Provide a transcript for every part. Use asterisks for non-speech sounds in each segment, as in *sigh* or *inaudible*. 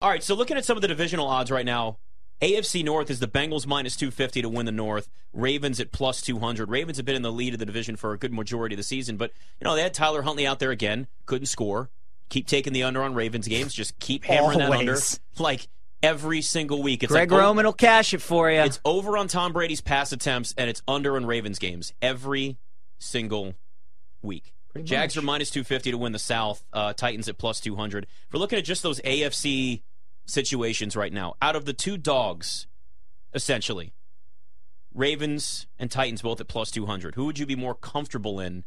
All right, so looking at some of the divisional odds right now, AFC North is the Bengals minus 250 to win the North. Ravens at plus 200. Ravens have been in the lead of the division for a good majority of the season, but you know they had Tyler Huntley out there again, couldn't score. Keep taking the under on Ravens games. Just keep hammering that under like every single week. It's Greg like, oh, Roman will cash it for you. It's over on Tom Brady's pass attempts, and it's under on Ravens games every single week. Pretty Jags much. are minus 250 to win the South. Uh, Titans at plus 200. If we're looking at just those AFC situations right now, out of the two dogs, essentially, Ravens and Titans both at plus 200, who would you be more comfortable in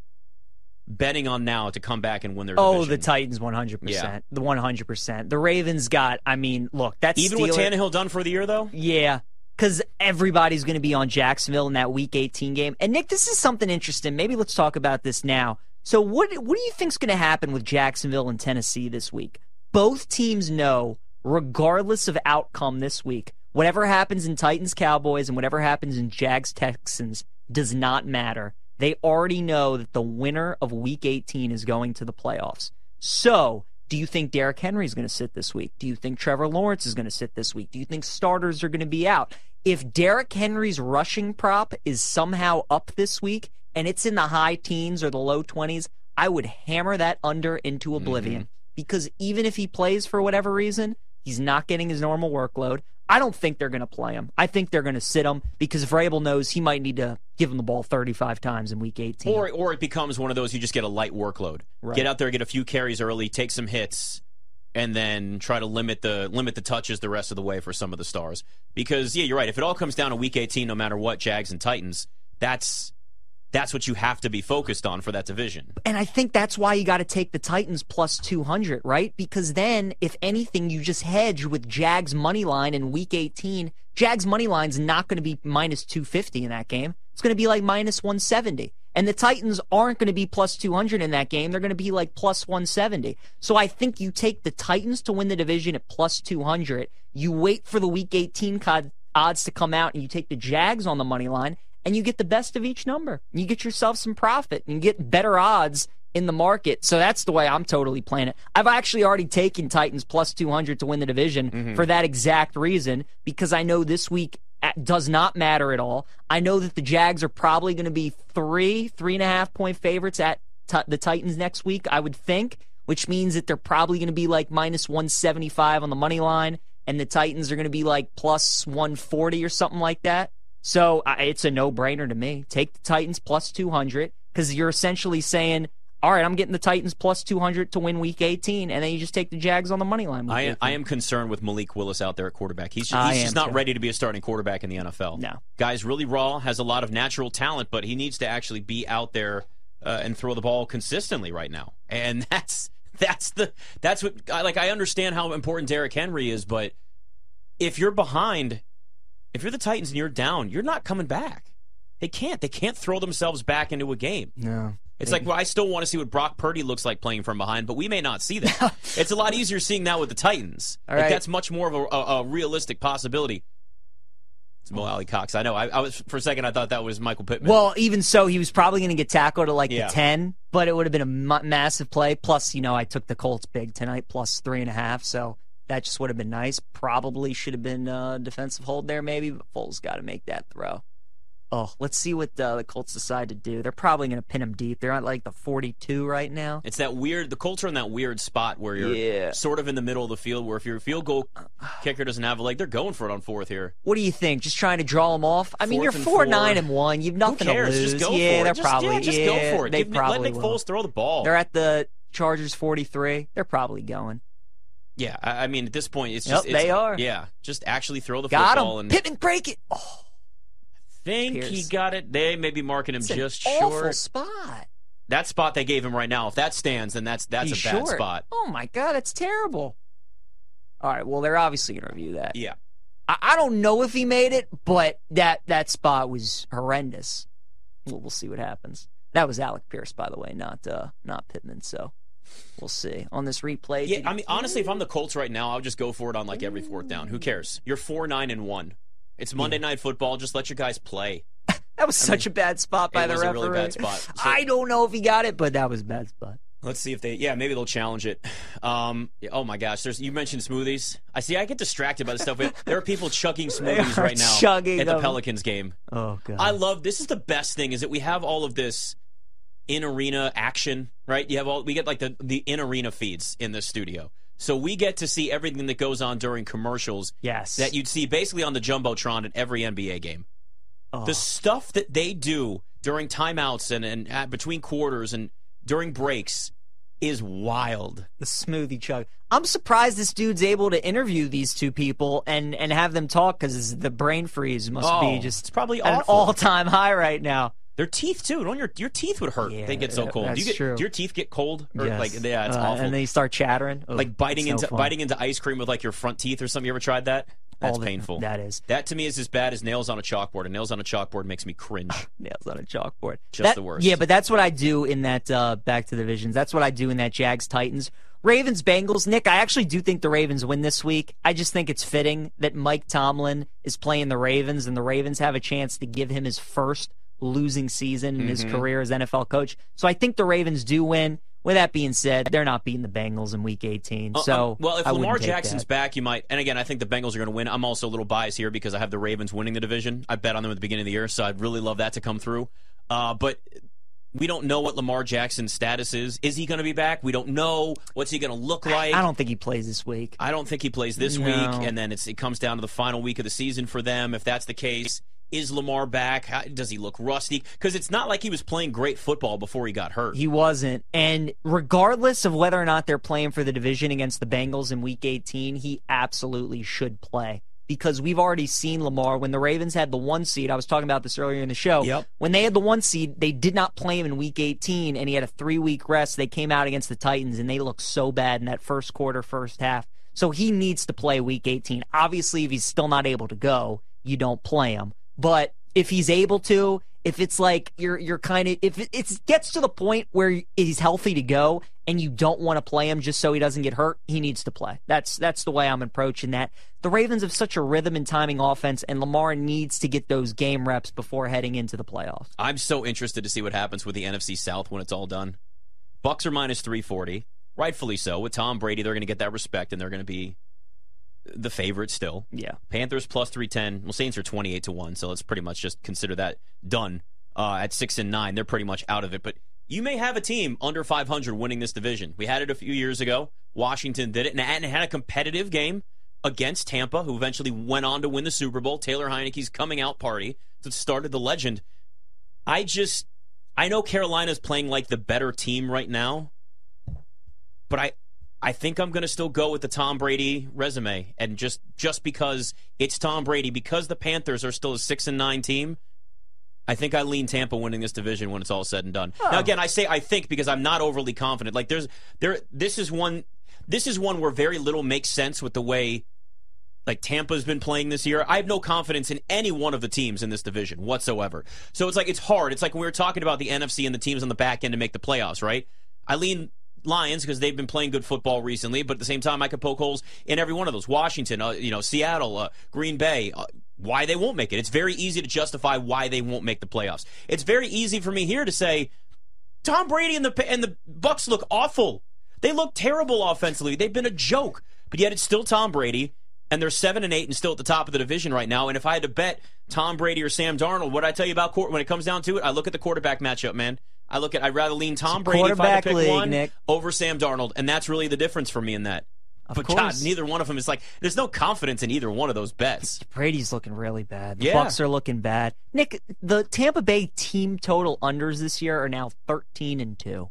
betting on now to come back and win their Oh, the Titans, one hundred Yeah. percent. The one hundred percent. The Ravens got. I mean, look, that's Even with Steeler- Tannehill done for the year, though? Yeah, because everybody's going to be on Jacksonville in that Week 18 game. And Nick, this is something interesting. Maybe let's talk about this now. So, what what do you think's going to happen with Jacksonville and Tennessee this week? Both teams know, regardless of outcome this week, whatever happens in Titans Cowboys and whatever happens in Jags Texans does not matter. They already know that the winner of Week 18 is going to the playoffs. So, do you think Derrick Henry is going to sit this week? Do you think Trevor Lawrence is going to sit this week? Do you think starters are going to be out? If Derrick Henry's rushing prop is somehow up this week and it's in the high teens or the low 20s, I would hammer that under into mm-hmm. oblivion because even if he plays for whatever reason, he's not getting his normal workload. I don't think they're going to play him. I think they're going to sit him because Vrabel knows he might need to give him the ball 35 times in week 18. Or, or it becomes one of those you just get a light workload. Right. Get out there, get a few carries early, take some hits, and then try to limit the limit the touches the rest of the way for some of the stars. Because yeah, you're right. If it all comes down to Week 18, no matter what, Jags and Titans, that's that's what you have to be focused on for that division. And I think that's why you got to take the Titans plus 200, right? Because then, if anything, you just hedge with Jags money line in week 18. Jags money line's not going to be minus 250 in that game. It's going to be like minus 170. And the Titans aren't going to be plus 200 in that game. They're going to be like plus 170. So I think you take the Titans to win the division at plus 200. You wait for the week 18 cod- odds to come out and you take the Jags on the money line and you get the best of each number. You get yourself some profit and you get better odds in the market. So that's the way I'm totally playing it. I've actually already taken Titans plus 200 to win the division mm-hmm. for that exact reason because I know this week uh, does not matter at all. I know that the Jags are probably going to be three, three and a half point favorites at t- the Titans next week, I would think, which means that they're probably going to be like minus 175 on the money line and the Titans are going to be like plus 140 or something like that. So it's a no brainer to me. Take the Titans plus 200 because you're essentially saying, all right, I'm getting the Titans plus 200 to win week 18, and then you just take the Jags on the money line. I am, I am concerned with Malik Willis out there at quarterback. He's just, he's just not too. ready to be a starting quarterback in the NFL. No. Guy's really raw, has a lot of natural talent, but he needs to actually be out there uh, and throw the ball consistently right now. And *laughs* that's that's the that's what I like I understand how important Derrick Henry is, but if you're behind, if you're the Titans and you're down, you're not coming back. They can't. They can't throw themselves back into a game. no. It's like well, I still want to see what Brock Purdy looks like playing from behind, but we may not see that. *laughs* it's a lot easier seeing that with the Titans. All Like, that's much more of a, a, a realistic possibility. It's Mo Alie-Cox. I know. I, I was for a second. I thought that was Michael Pittman. Well, even so, he was probably going to get tackled at like Yeah. the 10, but it would have been a massive play. Plus, you know, I took the Colts big tonight, plus three and a half, so that just would have been nice. Probably should have been uh, defensive hold there, maybe, but Foles got to make that throw. Oh, let's see what uh, the Colts decide to do. They're probably going to pin him deep. They're at like the 42 right now. it's that weird. The Colts are in that weird spot where you're Yeah. sort of in the middle of the field. Where if your field goal *sighs* kicker doesn't have a leg, they're going for it on fourth here. What do you think? Just trying to draw them off? I mean, you're four, four. nine and one. You've nothing Who cares? to lose. Just go yeah, for they're it. Just, probably yeah, just yeah, go for it. They Give, probably let Nick will. Foles throw the ball. They're at the Chargers 43. They're probably going. Yeah, I, I mean at this point, it's Yep, just it's- they are. Yeah, just actually throw the Got football him. and Pittman break it. Oh, think he got it. They may be marking him it's just short. spot. That spot they gave him right now, if that stands, then that's that's He's a bad short. spot. Oh my god, that's terrible. All right, well they're obviously going to review that. Yeah. I, I don't know if he made it, but that that spot was horrendous. We'll, we'll see what happens. That was Alec Pierce, by the way, not uh, not Pittman. So we'll see on this replay. Yeah, I mean, honestly, if I'm the Colts right now, I'll just go for it on like every fourth down. Who cares? You're four nine and one. It's Monday Night Football. Just let your guys play. *laughs* that was such a bad spot by the was a referee. really bad spot. *laughs* So- I don't know if he got it, but that was a bad spot. Let's see if they. Yeah, maybe they'll challenge it. Um, oh my gosh, there's. You mentioned smoothies. I see. I get distracted by the stuff. *laughs* There are people chugging smoothies right now chugging at the them. Pelicans game. Oh god. I love. This is the best thing. Is that we have all of this in arena action. Right. You have all. We get like the the in arena feeds in the studio. So we get to see everything that goes on during commercials yes. that you'd see basically on the jumbotron at every NBA game. Oh. The stuff that they do during timeouts and and uh, between quarters and during breaks is wild. the smoothie chug. I'm surprised this dude's able to interview these two people and and have them talk because the brain freeze must Oh, be just it's probably at an all time high right now. Their teeth too. Don't your your teeth would hurt? Yeah, they get so cold. do you get true. do your teeth get cold? Or Yes. like yeah, it's Uh, awful. And they start chattering, Ugh, like biting it's no into biting into ice cream with like your front teeth or something. You ever tried that? That's the- painful. That is That to me is as bad as nails on a chalkboard. And nails on a chalkboard makes me cringe. *sighs* nails on a chalkboard. Just That- the worst. Yeah, but that's what I do in that uh, back to the visions. That's what I do in that Jags Titans. Ravens Bengals. Nick, I actually do think the Ravens win this week. I just think it's fitting that Mike Tomlin is playing the Ravens and the Ravens have a chance to give him his first losing season in his Mhm. career as NFL coach. So I think the Ravens do win. With that being said, they're not beating the Bengals in Week 18. Uh, So um, well, if I Lamar Jackson's back, you might. And again, I think the Bengals are going to win. I'm also a little biased here because I have the Ravens winning the division. I bet on them at the beginning of the year, so I'd really love that to come through. Uh, but we don't know what Lamar Jackson's status is. Is he going to be back? We don't know. What's he going to look like? I don't think he plays this week. I don't think he plays this No. week, and then it's, it comes down to the final week of the season for them. If that's the case, is Lamar back? How, does he look rusty? Because it's not like he was playing great football before he got hurt. He wasn't. And regardless of whether or not they're playing for the division against the Bengals in week 18, he absolutely should play. Because we've already seen Lamar when the Ravens had the one seed. I was talking about this earlier in the show. Yep. When they had the one seed, they did not play him in week 18, and he had a three week rest. They came out against the Titans, and they looked so bad in that first quarter, first half. So he needs to play week 18. Obviously, if he's still not able to go, you don't play him. But if he's able to, if it's like you're you're kind of if it gets to the point where he's healthy to go and you don't want to play him just so he doesn't get hurt, he needs to play. That's that's the way I'm approaching that. The Ravens have such a rhythm and timing offense, and Lamar needs to get those game reps before heading into the playoffs. I'm so interested to see what happens with the NFC South when it's all done. Bucs are minus 340, rightfully so. With Tom Brady, they're going to get that respect, and they're going to be the favorite still. Yeah. Panthers plus 310. Well, Saints are 28 to 1, so let's pretty much just consider that done. Uh, at 6 and 9, they're pretty much out of it. But you may have a team under 500 winning this division. We had it a few years ago. Washington did it, and and had a competitive game against Tampa, who eventually went on to win the Super Bowl. Taylor Heinicke's coming out party that started the legend. I just, I know Carolina's playing like the better team right now, but I, I think I'm going to still go with the Tom Brady resume, and just just because it's Tom Brady, because the Panthers are still a six and nine team. I think I lean Tampa winning this division when it's all said and done. Now again, I say I think because I'm not overly confident. Like there's there this is one this is one where very little makes sense with the way like Tampa's been playing this year. I have no confidence in any one of the teams in this division whatsoever. So it's like it's hard. It's like when we were talking about the NFC and the teams on the back end to make the playoffs, right? I lean Lions because they've been playing good football recently, but at the same time, I could poke holes in every one of those. Washington, uh, you know, Seattle, uh, Green Bay. Uh, why they won't make it? It's very easy to justify why they won't make the playoffs. It's very easy for me here to say Tom Brady and the and the Bucs look awful. They look terrible offensively. They've been a joke, but yet it's still Tom Brady, and they're seven and eight and still at the top of the division right now. And if I had to bet Tom Brady or Sam Darnold, what I tell you about court when it comes down to it, I look at the quarterback matchup, man. I look at I'd rather lean Tom Brady if I had to pick league, one Nick. over Sam Darnold, and that's really the difference for me in that. Of but course. God, neither one of them is like there's no confidence in either one of those bets. Brady's looking really bad. The Yeah. Bucs are looking bad. Nick, the Tampa Bay team total unders this year are now 13 and 2.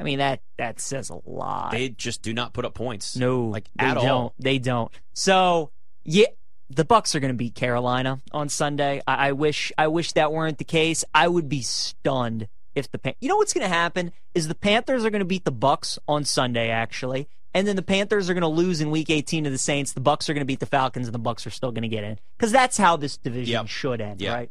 I mean that that says a lot. They just do not put up points. no, like they at don't. all. They don't. So, yeah, the Bucs are going to beat Carolina on Sunday. I, I wish I wish that weren't the case. I would be stunned if the Pan- You know what's going to happen is the Panthers are going to beat the Bucs on Sunday actually. And then the Panthers are going to lose in Week 18 to the Saints. The Bucs are going to beat the Falcons, and the Bucs are still going to get in because that's how this division Yep. should end, Yeah. right?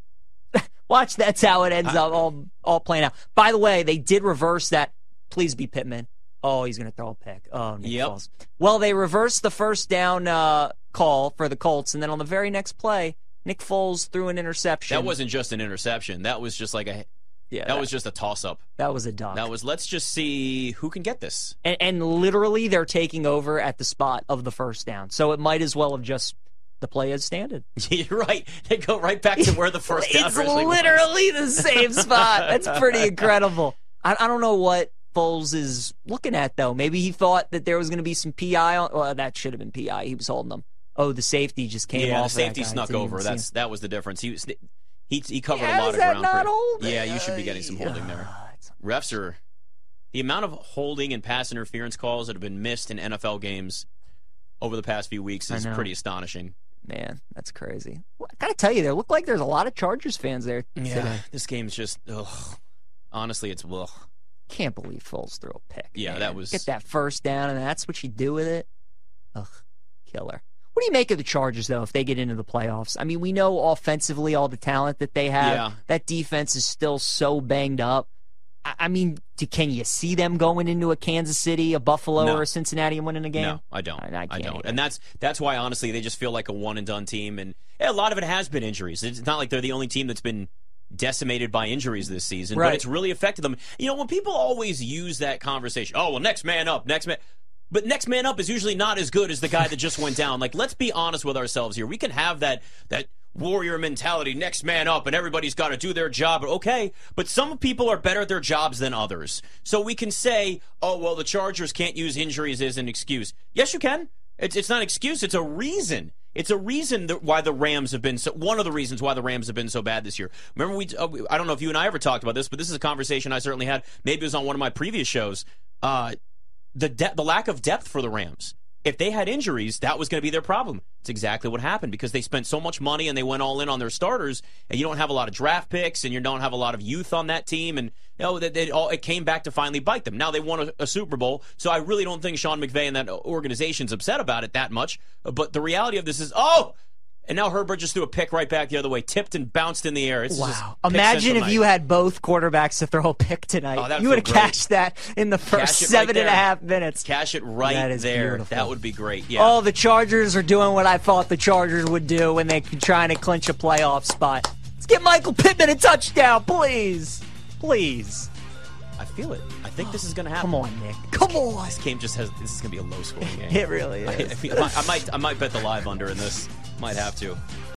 *laughs* Watch, that's how it ends up all all playing out. By the way, they did reverse that. Please be Pittman. Oh, he's going to throw a pick. Oh, Nick Yep. Foles. Well, they reversed the first down uh, call for the Colts, and then on the very next play, Nick Foles threw an interception. That wasn't just an interception. That was just like a Yeah, that, was just a toss up. that was a dunk. That was let's just see who can get this. and, and literally they're taking over at the spot of the first down. So it might as well have just the play as standard. *laughs* You're right. They go right back to where the *laughs* first down it's originally was. literally the same spot. That's pretty *laughs* incredible. I, I don't know what Foles is looking at though. Maybe he thought that there was going to be some PI. On, well, that should have been PI. He was holding them. Oh, the safety just came Yeah, the off. of that safety snuck over. That's that was the difference. He was, he he covered Yeah, a lot of that ground. not for-? Yeah, you should be getting some holding there. Ah, Refs are the amount of holding and pass interference calls that have been missed in NFL games over the past few weeks is pretty astonishing. Man, that's crazy. Well, I gotta tell you, there look like there's a lot of Chargers fans there today. this game's just ugh. honestly, it's ugh. Can't believe Foles threw a pick. Yeah, man. that was- get that first down, and that's what you do with it. Ugh, killer. What do you make of the Chargers though? If they get into the playoffs, I mean, we know offensively all the talent that they have. Yeah. That defense is still so banged up. I, I mean, do, can you see them going into a Kansas City, a Buffalo, No. or a Cincinnati and winning a game? No, I don't. I- I can't don't. either. And that's that's why honestly they just feel like a one and done team, and yeah, a lot of it has been injuries. It's not like they're the only team that's been decimated by injuries this season, Right. but it's really affected them. You know, when people always use that conversation, oh well, next man up, next man. But next man up is usually not as good as the guy that just went down. Like, let's be honest with ourselves here. We can have that that warrior mentality, next man up, and everybody's got to do their job. Okay, but some people are better at their jobs than others. So we can say, oh well, the Chargers can't use injuries as an excuse. Yes, you can. It's it's not an excuse. It's a reason. It's a reason that why the Rams have been so. One of the reasons why the Rams have been so bad this year. Remember, we. Uh, I don't know if you and I ever talked about this, but this is a conversation I certainly had. Maybe it was on one of my previous shows. Uh, the de- the lack of depth for the Rams. If they had injuries, that was going to be their problem. It's exactly what happened because they spent so much money and they went all in on their starters, and you don't have a lot of draft picks and you don't have a lot of youth on that team, and you know that it all it came back to finally bite them. Now they won a, a Super Bowl, so I really don't think Sean McVay and that uh, organization's upset about it that much. But the reality of this is, oh, and now Herbert just threw a pick right back the other way, tipped and bounced in the air. It's Wow. Imagine if night. you had both quarterbacks to throw a pick tonight. Oh, you would have cashed that in the first it right and a half minutes. cash it right That is there. beautiful. That would be great. Yeah. Oh, the Chargers are doing what I thought the Chargers would do when they're trying to clinch a playoff spot. Let's get Michael Pittman a touchdown, please. Please. I feel it. I think this is going to happen. Come on, Nick. Come on. This game just has. This is going to be a low scoring *laughs* game. It really is. I, I. I might. I might bet the live under in this. Might have to.